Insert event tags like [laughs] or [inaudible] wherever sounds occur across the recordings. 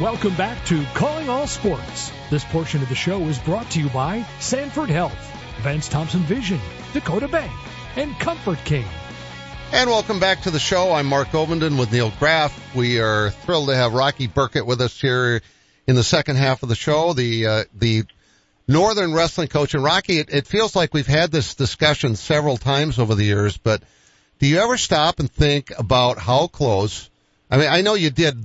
Welcome back to Calling All Sports. This portion of the show is brought to you by Sanford Health, Vance Thompson Vision, Dakota Bank, and Comfort King. And welcome back to the show. I'm Mark Ovenden with Neil Graff. We are thrilled to have Rocky Burkett with us here in the second half of the show. The uh, the Northern wrestling coach and Rocky. It, it feels like we've had this discussion several times over the years, but do you ever stop and think about how close? I mean, I know you did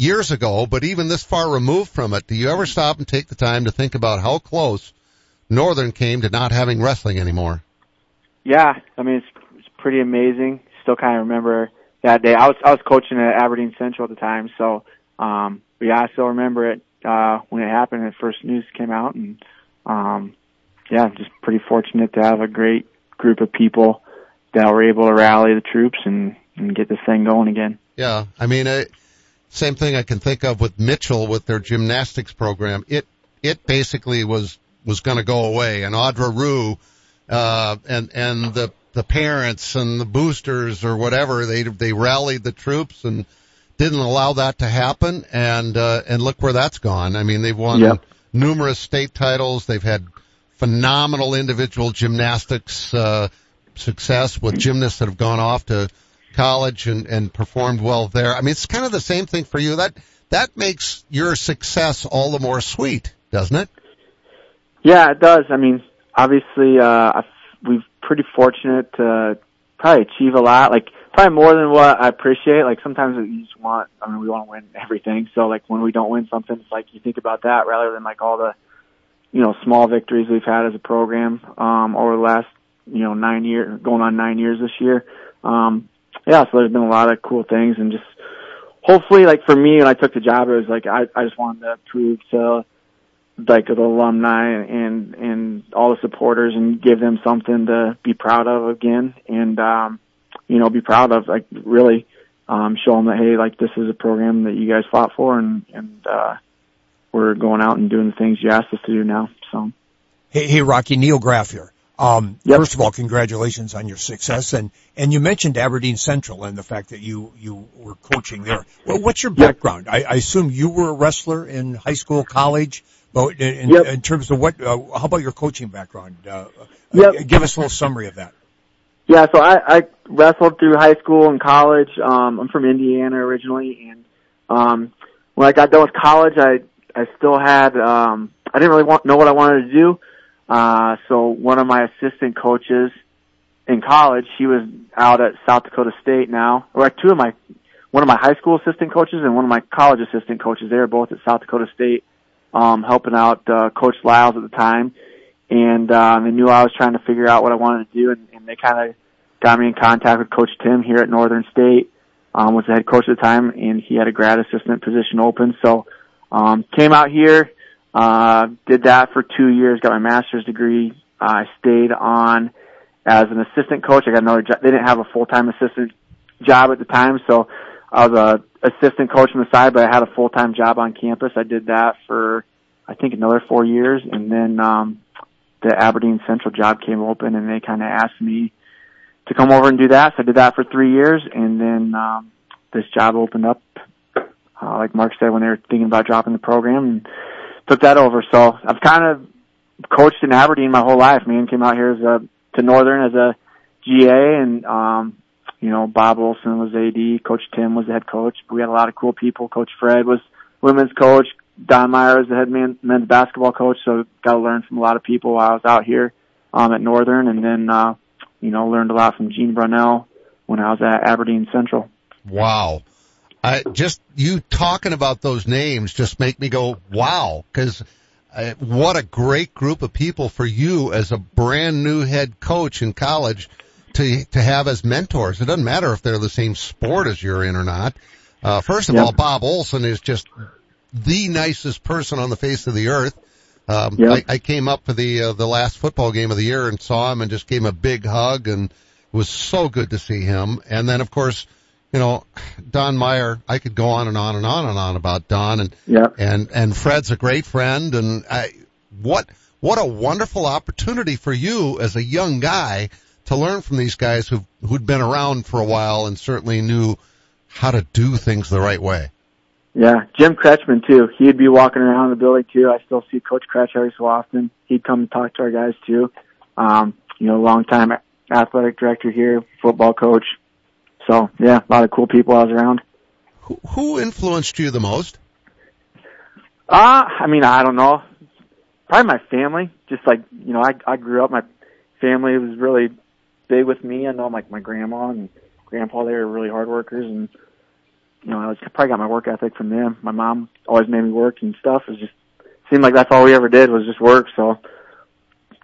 years ago, but even this far removed from it, do you ever stop and take the time to think about how close Northern came to not having wrestling anymore? Yeah, I mean it's pretty amazing. Still kind of remember that day. I was I was coaching at Aberdeen Central at the time, so um, but yeah, I still remember it uh, when it happened. The first news came out, and um, yeah, just pretty fortunate to have a great group of people that were able to rally the troops and and get this thing going again. Yeah, I mean, uh, same thing I can think of with Mitchell with their gymnastics program. It it basically was was going to go away, and Audra Rue uh, and and the the parents and the boosters or whatever they they rallied the troops and didn't allow that to happen and uh and look where that's gone i mean they've won Yep. numerous state titles they've had phenomenal individual gymnastics uh success with gymnasts that have gone off to college and and performed well there i mean it's kind of the same thing for you that that makes your success all the more sweet doesn't it Yeah, it does. I mean, obviously, uh, we've pretty fortunate to probably achieve a lot. Like probably more than what I appreciate. Like sometimes you just want. I mean, we want to win everything. So like when we don't win something, it's like you think about that rather than like all the, you know, small victories we've had as a program um, over the last, you know, nine year, going on nine years this year. Um, yeah, so there's been a lot of cool things and just hopefully, like for me, when I took the job, it was like I, I just wanted to prove to like the alumni and and all the supporters and give them something to be proud of again and um you know be proud of like really um show them that hey like this is a program that you guys fought for and and uh we're going out and doing the things you asked us to do now so Hey, hey, Rocky, Neil Graff here. Um, Yep. first of all, congratulations on your success. And, and you mentioned Aberdeen Central and the fact that you, you were coaching there. Well, what's your background? I, I assume you were a wrestler in high school, college, but in, in, Yep. in terms of what, uh, how about your coaching background? Uh, Yep. uh, give us a little summary of that. Yeah, so I, I wrestled through high school and college. Um, I'm from Indiana originally, and um, when I got done with college, I I still had um, I didn't really want know what I wanted to do. Uh, so one of my assistant coaches in college, he was out at South Dakota State now, or two of my one of my high school assistant coaches and one of my college assistant coaches. They were both at South Dakota State, um, helping out uh, Coach Liles at the time and um, they knew I was trying to figure out what I wanted to do, and, and they kind of got me in contact with Coach Tim here at Northern State, um, was the head coach at the time, and he had a grad assistant position open. So um, came out here, uh, did that for two years, got my master's degree. I stayed on as an assistant coach. I got another job. They didn't have a full time assistant job at the time, so I was a assistant coach on the side, but I had a full time job on campus. I did that for I think another four years, and then um, the Aberdeen Central job came open, and they kind of asked me to come over and do that. So I did that for three years, and then um, this job opened up. Uh, like Mark said, when they were thinking about dropping the program, and took that over. So I've kind of coached in Aberdeen my whole life. Man, came out here as a to Northern as a GA, and um, you know Bob Olson was AD, Coach Tim was the head coach. We had a lot of cool people. Coach Fred was women's coach. Don Meyer was the head man, men's basketball coach. So got to learn from a lot of people while I was out here um, at Northern, and then uh, you know learned a lot from Gene Brunell when I was at Aberdeen Central. Wow. I just you talking about those names just make me go wow because uh, what a great group of people for you as a brand new head coach in college to to have as mentors. It doesn't matter if they're the same sport as you're in or not. Uh, first of Yep. all, Bob Olson is just the nicest person on the face of the earth. Um, Yep. I, I came up for the uh, the last football game of the year and saw him and just gave him a big hug and it was so good to see him. And then of course, you know, Don Meyer. I could go on and on and on and on about Don and Yeah. and and Fred's a great friend and I what what a wonderful opportunity for you as a young guy to learn from these guys who who'd been around for a while and certainly knew how to do things the right way. Yeah, Jim Kretschman too. He'd be walking around the building too. I still see Coach Kretsch every so often. He'd come and talk to our guys too. Um, you know, long time athletic director here, football coach. So yeah, a lot of cool people I was around. Who, who influenced you the most? Uh, I mean, I don't know. Probably my family. Just like, you know, I, I grew up, my family was really big with me. I know like my grandma and grandpa, they were really hard workers and, you know, I was probably got my work ethic from them. My mom always made me work and stuff. It was just, seemed like that's all we ever did was just work. So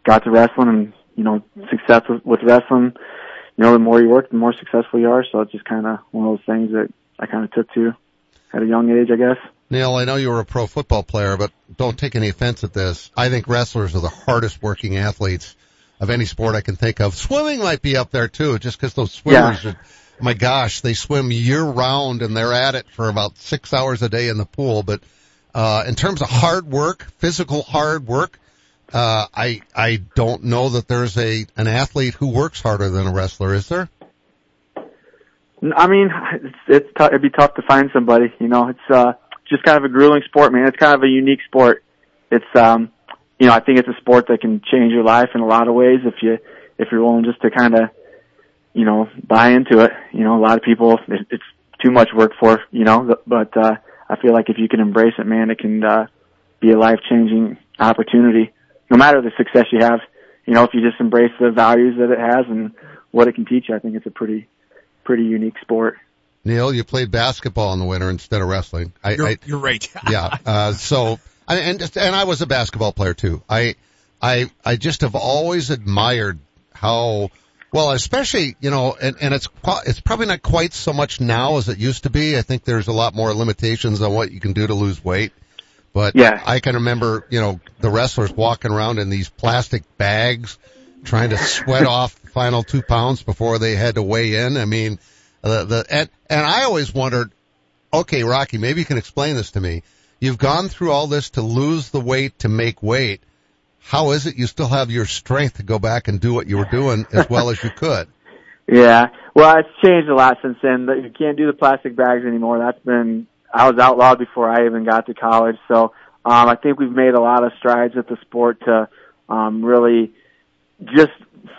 got to wrestling and, you know, success with, with wrestling. You know, the more you work, the more successful you are. So it's just kind of one of those things that I kind of took to at a young age, I guess. Neil, I know you were a pro football player, but don't take any offense at this. I think wrestlers are the hardest working athletes of any sport I can think of. Swimming might be up there too, just because those swimmers yeah. are, my gosh, they swim year round and they're at it for about six hours a day in the pool. But, uh, in terms of hard work, physical hard work, uh, I, I don't know that there's a, an athlete who works harder than a wrestler, is there? I mean, it's, it's t- it'd be tough to find somebody, you know, it's, uh, just kind of a grueling sport, man. It's kind of a unique sport. It's um you know, I think it's a sport that can change your life in a lot of ways if you if you're willing just to kind of you know buy into it. You know, a lot of people it's too much work for you know, but uh, I feel like if you can embrace it, man, it can uh, be a life changing opportunity. No matter the success you have, you know, if you just embrace the values that it has and what it can teach you, I think it's a pretty pretty unique sport. Neil, you played basketball in the winter instead of wrestling. I, you're, I, you're right. [laughs] yeah. Uh, so, and and I was a basketball player too. I, I, I just have always admired how well, especially you know, and and it's it's probably not quite so much now as it used to be. I think there's a lot more limitations on what you can do to lose weight. But yeah. I can remember, you know, the wrestlers walking around in these plastic bags, trying to sweat [laughs] off the final two pounds before they had to weigh in. I mean, the, the, and, and I always wondered, okay, Rocky, maybe you can explain this to me. You've gone through all this to lose the weight, to make weight. How is it you still have your strength to go back and do what you were doing as well as you [laughs] could? Yeah. Well, it's changed a lot since then. You can't do the plastic bags anymore. That's been, I was outlawed before I even got to college. So, um, I think we've made a lot of strides with the sport to, um, really just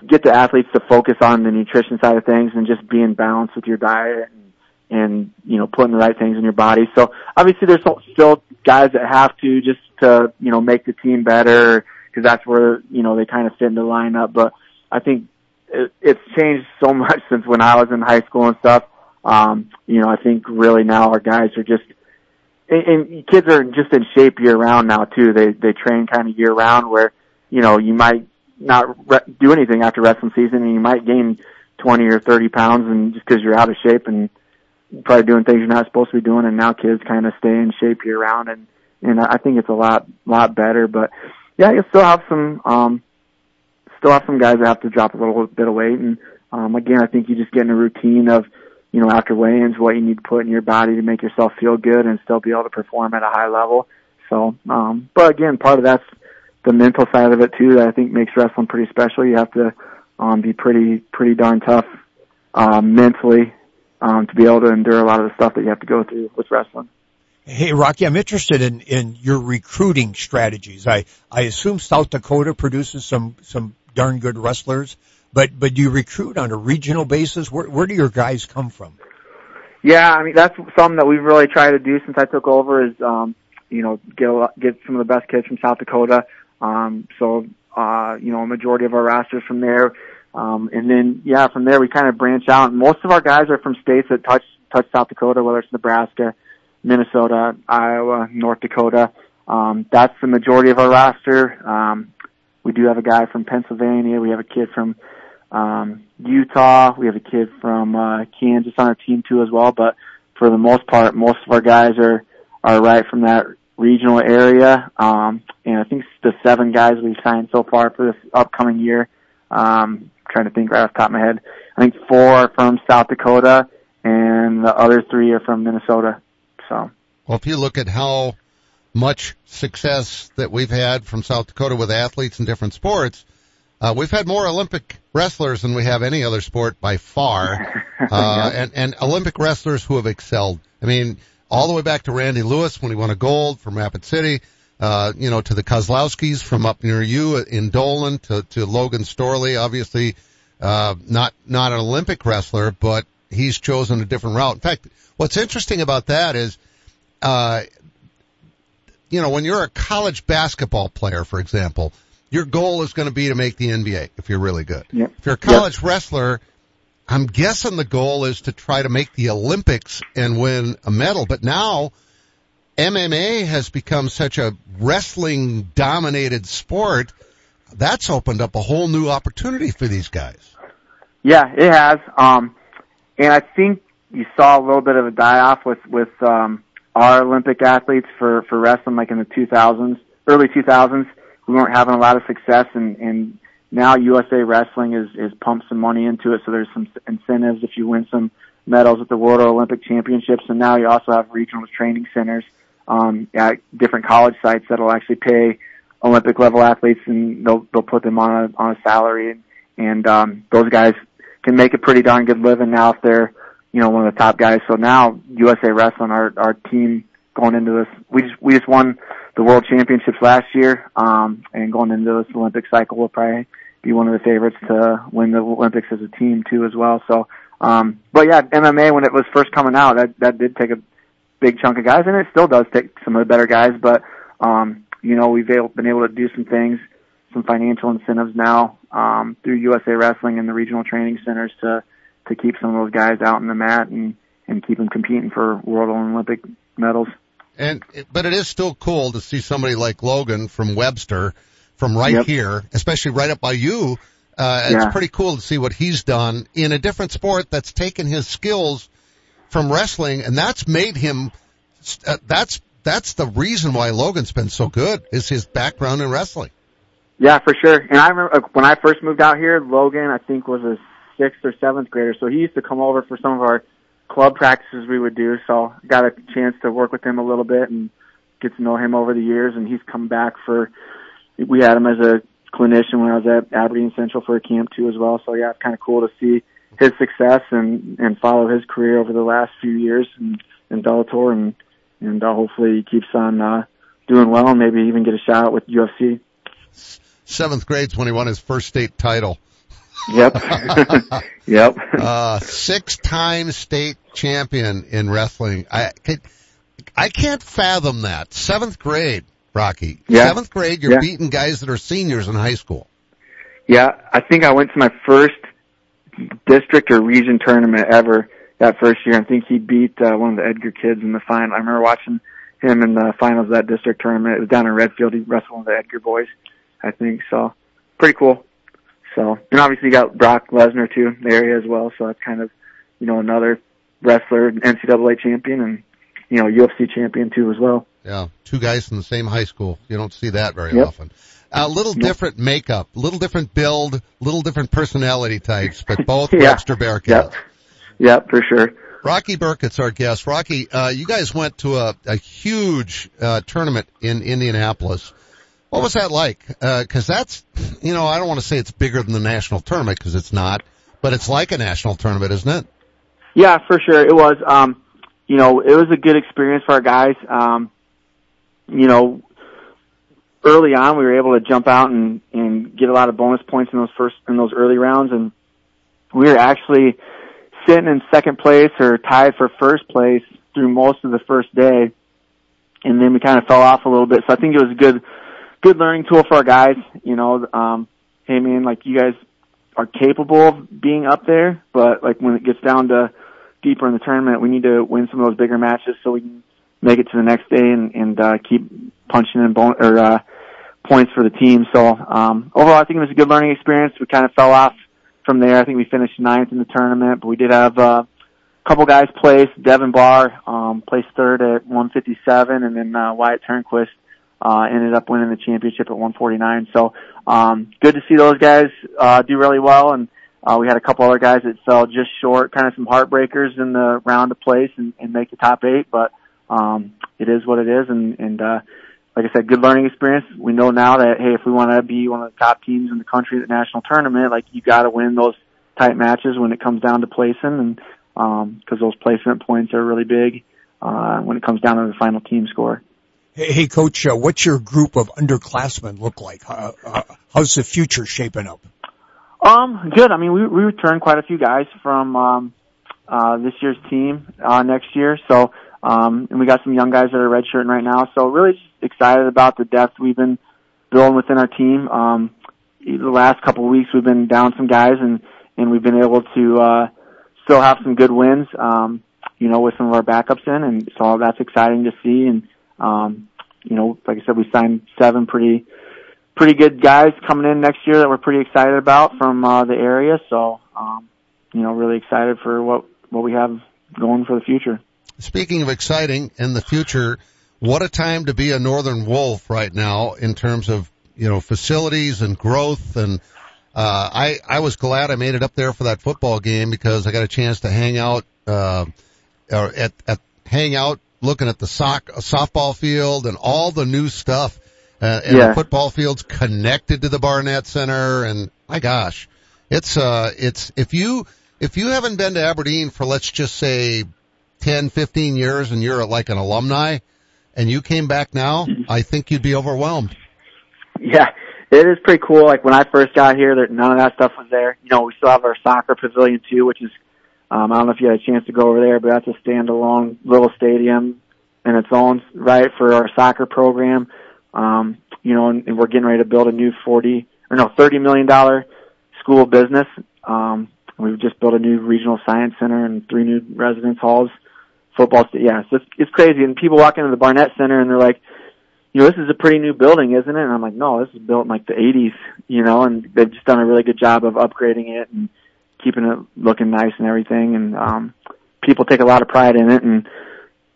get the athletes to focus on the nutrition side of things and just being balanced with your diet and, and you know putting the right things in your body. So obviously there's still guys that have to just to you know make the team better because that's where you know they kind of fit in the lineup. But I think it, it's changed so [laughs] much since when I was in high school and stuff. Um, you know, I think really now our guys are just and, and kids are just in shape year round now too. They they train kind of year round where you know you might not re- do anything after wrestling season, and you might gain 20 or 30 pounds, and just because you're out of shape and probably doing things you're not supposed to be doing. And now kids kind of stay in shape year round, and and I think it's a lot lot better. But yeah, you still have some um, still have some guys that have to drop a little bit of weight, and um, again, I think you just get in a routine of you know after weigh-ins what you need to put in your body to make yourself feel good and still be able to perform at a high level. So, um, but again, part of that's the mental side of it too that I think makes wrestling pretty special. You have to um, be pretty pretty darn tough um, mentally um, to be able to endure a lot of the stuff that you have to go through with wrestling. Hey Rocky, I'm interested in, in your recruiting strategies. I, I assume South Dakota produces some, some darn good wrestlers, but, but do you recruit on a regional basis? Where, where do your guys come from? Yeah, I mean, that's something that we've really tried to do since I took over is, um, you know, get, a, get some of the best kids from South Dakota. Um, so, uh, you know, a majority of our rosters from there. Um, and then, yeah, from there we kind of branch out. Most of our guys are from states that touch, touch South Dakota, whether it's Nebraska, Minnesota, Iowa, North Dakota. Um, that's the majority of our roster. Um, we do have a guy from Pennsylvania. We have a kid from, um, Utah. We have a kid from, uh, Kansas on our team too as well. But for the most part, most of our guys are, are right from that regional area. Um, and I think the seven guys we've signed so far for this upcoming year, um, trying to think right off the top of my head. I think four are from South Dakota and the other three are from Minnesota. So. Well, if you look at how much success that we've had from South Dakota with athletes in different sports, uh, we've had more Olympic wrestlers than we have any other sport by far, [laughs] uh, yeah. and, and Olympic wrestlers who have excelled. I mean, all the way back to Randy Lewis when he won a gold from Rapid City, uh, you know, to the Kozlowskis from up near you in Doland to, to Logan Storley, obviously, uh, not, not an Olympic wrestler, but he's chosen a different route. In fact, what's interesting about that is, uh, you know, when you're a college basketball player, for example, your goal is going to be to make the NBA if you're really good. Yep. If you're a college yep. wrestler, I'm guessing the goal is to try to make the Olympics and win a medal. But now MMA has become such a wrestling dominated sport. That's opened up a whole new opportunity for these guys. Yeah, it has. Um, and I think you saw a little bit of a die off with, with, um, our Olympic athletes for, for wrestling like in the 2000s, early 2000s. We weren't having a lot of success and, and now USA Wrestling is, is pumped some money into it. So there's some incentives if you win some medals at the World or Olympic Championships. And now you also have regional training centers, um, at different college sites that'll actually pay Olympic level athletes and they'll, they'll put them on a, on a salary. And, and, um, those guys can make a pretty darn good living now if they're, you know, one of the top guys. So now USA Wrestling, our, our team going into this, we just, we just won the World Championships last year, um, and going into this Olympic cycle, we'll probably be one of the favorites to win the Olympics as a team too, as well. So, um, but yeah, MMA when it was first coming out, that that did take a big chunk of guys, and it still does take some of the better guys. But um, you know, we've been able to do some things, some financial incentives now um, through USA Wrestling and the regional training centers to to keep some of those guys out in the mat and and keep them competing for world and Olympic medals. And but it is still cool to see somebody like Logan from Webster, from right yep. here, especially right up by you. Uh, yeah. It's pretty cool to see what he's done in a different sport that's taken his skills from wrestling, and that's made him. Uh, that's that's the reason why Logan's been so good is his background in wrestling. Yeah, for sure. And I remember uh, when I first moved out here, Logan I think was a sixth or seventh grader, so he used to come over for some of our club practices we would do. So got a chance to work with him a little bit and get to know him over the years. And he's come back for, we had him as a clinician when I was at Aberdeen Central for a camp too as well. So yeah, it's kind of cool to see his success and, and follow his career over the last few years in, in Bellator and, and uh, hopefully he keeps on, uh, doing well and maybe even get a shot with UFC. Seventh grade's when he won his first state title. Yep. [laughs] yep. Uh, six-time state champion in wrestling. I I can't fathom that. Seventh grade, Rocky. Yeah. Seventh grade, you're yeah. beating guys that are seniors in high school. Yeah, I think I went to my first district or region tournament ever that first year. I think he beat uh, one of the Edgar kids in the final. I remember watching him in the finals of that district tournament. It was down in Redfield. He wrestled one of the Edgar boys, I think. So pretty cool. So, and obviously you got Brock Lesnar too in the area as well. So that's kind of, you know, another wrestler, NCAA champion and, you know, UFC champion too as well. Yeah. Two guys from the same high school. You don't see that very yep. often. A little yep. different makeup, little different build, little different personality types, but [laughs] both yeah. Webster Bearcats. Yep. yep, for sure. Rocky Burkett's our guest. Rocky, uh, you guys went to a, a huge, uh, tournament in Indianapolis. What was that like? Uh, cause that's, you know, I don't want to say it's bigger than the national tournament because it's not, but it's like a national tournament, isn't it? Yeah, for sure. It was, um, you know, it was a good experience for our guys. Um, you know, early on we were able to jump out and, and get a lot of bonus points in those first, in those early rounds and we were actually sitting in second place or tied for first place through most of the first day. And then we kind of fell off a little bit. So I think it was a good, good learning tool for our guys. You know, um, hey man, like you guys are capable of being up there, but like when it gets down to deeper in the tournament, we need to win some of those bigger matches so we can make it to the next day and, and uh, keep punching in bon- or uh, points for the team. So um, overall, I think it was a good learning experience. We kind of fell off from there. I think we finished ninth in the tournament, but we did have uh, a couple guys place. Devin Barr um, placed third at 157, and then uh, Wyatt Turnquist uh, ended up winning the championship at 149. So, um, good to see those guys, uh, do really well. And, uh, we had a couple other guys that fell just short, kind of some heartbreakers in the round of place and, and make the top eight, but, um, it is what it is. And, and, uh, like I said, good learning experience. We know now that, hey, if we want to be one of the top teams in the country at the national tournament, like you got to win those tight matches when it comes down to placing and, um, cause those placement points are really big uh, when it comes down to the final team score. Hey, coach, uh, what's your group of underclassmen look like? Uh, uh, how's the future shaping up? Um, good. I mean, we we returned quite a few guys from um, uh, this year's team uh, next year, so um, and we got some young guys that are redshirting right now. So really excited about the depth we've been building within our team. Um, the last couple of weeks we've been down some guys and and we've been able to uh, still have some good wins. Um, you know, with some of our backups in, and so that's exciting to see. And um, you know, like I said, we signed seven pretty pretty good guys coming in next year that we're pretty excited about from uh, the area. So, um, you know, really excited for what what we have going for the future. Speaking of exciting in the future, what a time to be a Northern Wolf right now in terms of you know facilities and growth and. Uh, I, I was glad I made it up there for that football game because I got a chance to hang out, uh, or at, at, hang out looking at the sock, softball field and all the new stuff uh, and Yeah. the football field's connected to the Barnett Center, and my gosh, it's uh, it's if you if you haven't been to Aberdeen for let's just say 10, 15 years, and you're like an alumni, and you came back now, I think you'd be overwhelmed. Yeah, it is pretty cool. Like when I first got here, there none of that stuff was there. You know, we still have our soccer pavilion too, which is um, I don't know if you had a chance to go over there, but that's a standalone little stadium in its own right for our soccer program. Um, you know, and, and we're getting ready to build a new forty or no thirty million dollar school business. Um, we've just built a new regional science center and three new residence halls. Football, sta- yeah, so it's, it's crazy. And people walk into the Barnett Center and they're like, you know, this is a pretty new building, isn't it? And I'm like, no, this is built in like the 80s, you know, and they've just done a really good job of upgrading it and keeping it looking nice and everything. And, um, people take a lot of pride in it. And,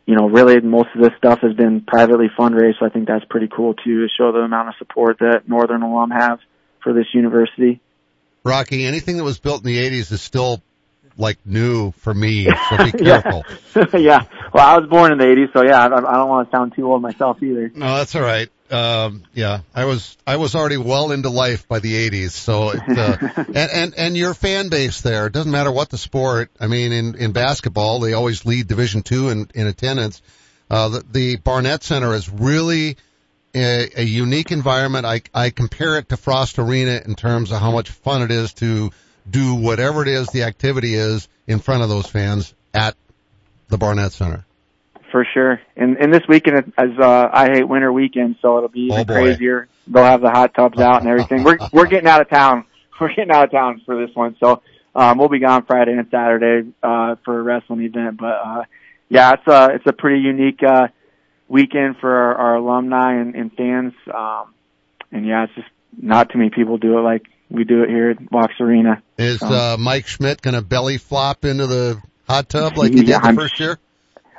you know, really most of this stuff has been privately fundraised. So I think that's pretty cool too to show the amount of support that Northern alum have for this university. Rocky, anything that was built in the 80s is still like new for me, so be [laughs] Yeah. careful. [laughs] yeah. Well, I was born in the 80s, so yeah, I, I don't want to sound too old myself either. No, that's all right. Um, yeah, I was I was already well into life by the '80s. So, it, uh, [laughs] and and and your fan base there it doesn't matter what the sport. I mean, in in basketball, they always lead Division two in in attendance. Uh, the, the Barnett Center is really a, a unique environment. I I compare it to Frost Arena in terms of how much fun it is to do whatever it is the activity is in front of those fans at the Barnett Center. For sure. And and this weekend is uh I hate winter weekend, so it'll be even Oh, crazier. They'll have the hot tubs out and everything. We're we're getting out of town. [laughs] We're getting out of town for this one. So um we'll be gone Friday and Saturday uh for a wrestling event. But uh yeah, it's a it's a pretty unique uh weekend for our, our alumni and, and fans. Um and yeah, it's just not too many people do it like we do it here at Wachs Arena. Is Oh. uh, Mike Schmidt going to belly flop into the hot tub like [laughs] he did the I'm- first year?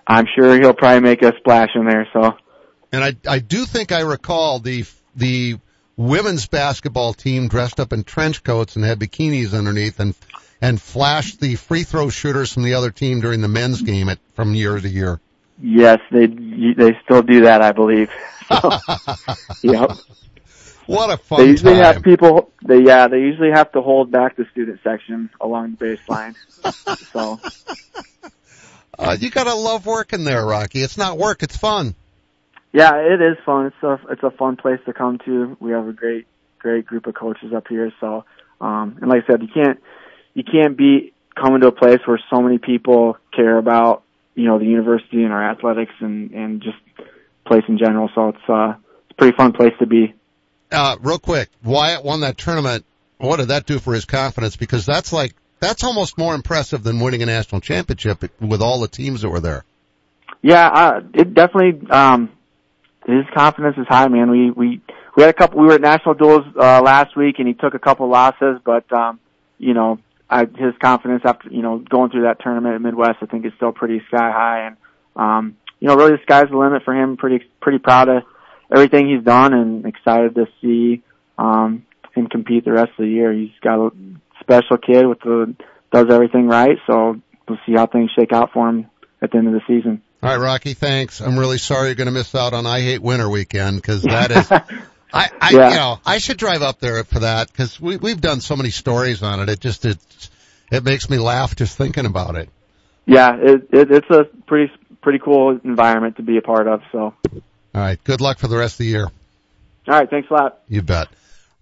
I'm sure he'll probably make a splash in there, so And I I do think I recall the the women's basketball team dressed up in trench coats and had bikinis underneath and and flashed the free throw shooters from the other team during the men's game at, from year to year. yes, they they still do that, I believe. So, [laughs] yep. What a fun! They usually time! have people. They yeah. They usually have to hold back the student section along the baseline. [laughs] so Uh, you gotta love working there, Rocky. It's not work; it's fun. yeah, it is fun. It's a it's a fun place to come to. We have a great great group of coaches up here. So um, and like I said, you can't you can't beat coming to a place where so many people care about you know the university and our athletics and and just place in general. So it's uh it's a pretty fun place to be. Uh, real quick, Wyatt won that tournament. What did that do for his confidence? Because that's like that's almost more impressive than winning a national championship with all the teams that were there. Yeah, uh, it definitely. Um, his confidence is high, man. We we we had a couple. We were at national duels uh, last week, and he took a couple losses, but um, you know, I, his confidence after you know going through that tournament at Midwest, I think is still pretty sky high, and um, you know, really the sky's the limit for him. Pretty pretty proud of everything he's done, and excited to see um, him compete the rest of the year. He's got a special kid with the does everything right, so we'll see how things shake out for him at the end of the season. All right, Rocky, thanks. I'm really sorry you're going to miss out on I Hate Winter weekend because that is, [laughs] I, I, Yeah. you know, I should drive up there for that because we, we've done so many stories on it. It just, it, it makes me laugh just thinking about it. Yeah, it, it it's a pretty pretty cool environment to be a part of. So, All right. Good luck for the rest of the year. all right, thanks a lot. You bet.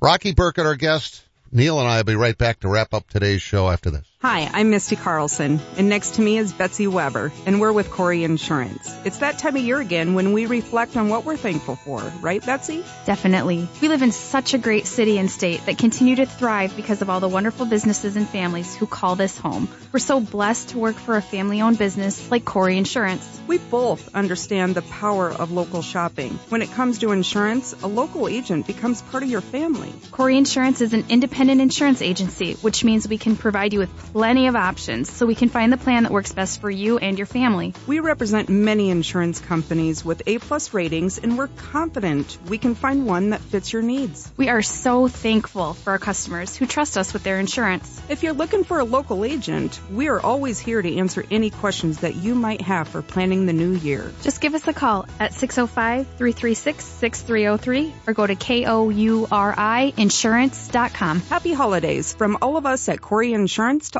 Rocky Burkett, our guest. Neil and I will be right back to wrap up today's show after this. Hi, I'm Misty Carlson, and next to me is Betsy Weber, and we're with Kouri Insurance. It's that time of year again when we reflect on what we're thankful for, right, Betsy? Definitely. We live in such a great city and state that continue to thrive because of all the wonderful businesses and families who call this home. We're so blessed to work for a family owned business like Kouri Insurance. We both understand the power of local shopping. When it comes to insurance, a local agent becomes part of your family. Kouri Insurance is an independent insurance agency, which means we can provide you with plenty of options so we can find the plan that works best for you and your family. We represent many insurance companies with A plus ratings, and we're confident we can find one that fits your needs. We are so thankful for our customers who trust us with their insurance. If you're looking for a local agent, we are always here to answer any questions that you might have for planning the new year. Just give us a call at 605-336-6303 or go to K-O-U-R-I insurance.com. Happy holidays from all of us at Kouri Insurance to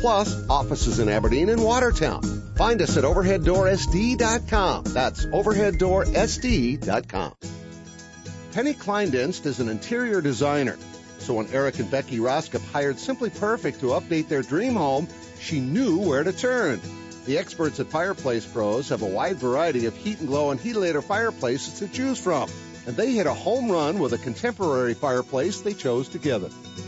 plus offices in Aberdeen and Watertown. Find us at overheaddoorsd.com. That's overheaddoorsd.com. Penny Kleindienst is an interior designer. So when Eric and Becky Roskop hired Simply Perfect to update their dream home, she knew where to turn. The experts at Fireplace Pros have a wide variety of heat and glow and heatilator fireplaces to choose from. And they hit a home run with a contemporary fireplace they chose together.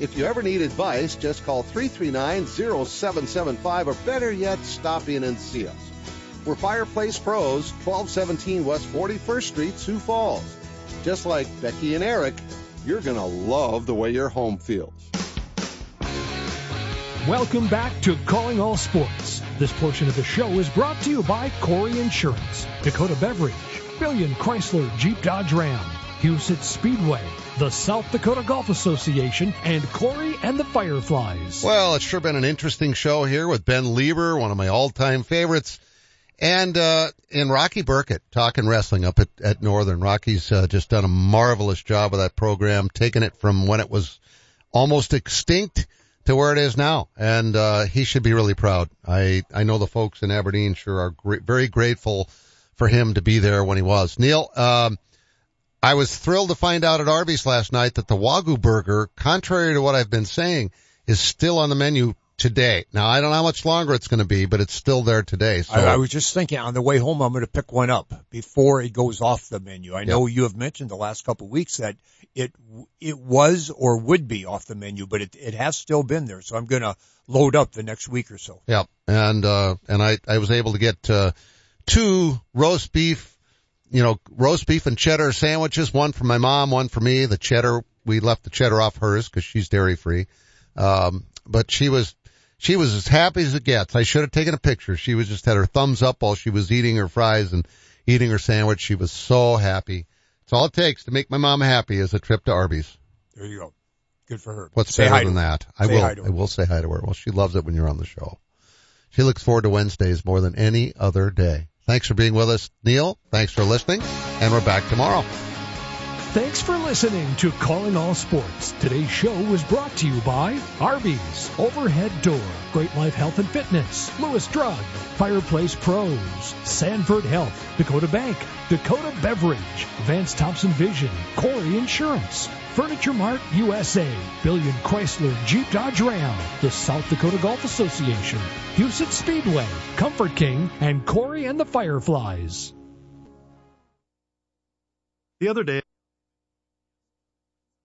If you ever need advice, just call 339-0775 or better yet, stop in and see us. We're Fireplace Pros, 1217 West 41st Street, Sioux Falls. Just like Becky and Eric, you're going to love the way your home feels. Welcome back to Calling All Sports. This portion of the show is brought to you by Kouri Insurance, Dakota Beverage, Billion Chrysler Jeep Dodge Ram, Huset Speedway, the South Dakota Golf Association, and Corey and the Fireflies. Well, it's sure been an interesting show here with Ben Lieber, one of my all-time favorites. And, uh, in Rocky Burkett, talking wrestling up at, at Northern. Rocky's, uh, just done a marvelous job with that program, taking it from when it was almost extinct to where it is now. And, uh, he should be really proud. I, I know the folks in Aberdeen sure are very grateful for him to be there when he was. Neil, um, I was thrilled to find out at Arby's last night that the Wagyu burger, contrary to what I've been saying, is still on the menu today. Now I don't know how much longer it's going to be, but it's still there today. So I, I was just thinking on the way home, I'm going to pick one up before it goes off the menu. I know you have mentioned the last couple of weeks that it it was or would be off the menu, but it it has still been there. So I'm going to load up the next week or so. Yep. And uh and I I was able to get uh two roast beef, you know, roast beef and cheddar sandwiches, one for my mom, one for me. The cheddar we left the cheddar off hers cuz she's dairy free. Um but she was She was as happy as it gets. I should have taken a picture. She was just had her thumbs up while she was eating her fries and eating her sandwich. She was so happy. It's all it takes to make my mom happy is a trip to Arby's. There you go. Good for her. What's Say better than that? I Say will. hi to her. I will say hi to her. Well, she loves it when you're on the show. She looks forward to Wednesdays more than any other day. Thanks for being with us, Neil. Thanks for listening, and we're back tomorrow. Thanks for listening to Calling All Sports. Today's show was brought to you by Arby's, Overhead Door, Great Life Health and Fitness, Lewis Drug, Fireplace Pros, Sanford Health, Dakota Bank, Dakota Beverage, Vance Thompson Vision, Kouri Insurance, Furniture Mart USA, Billion Chrysler Jeep Dodge Ram, the South Dakota Golf Association, Huset Speedway, Comfort King, and Corey and the Fireflies. The other day,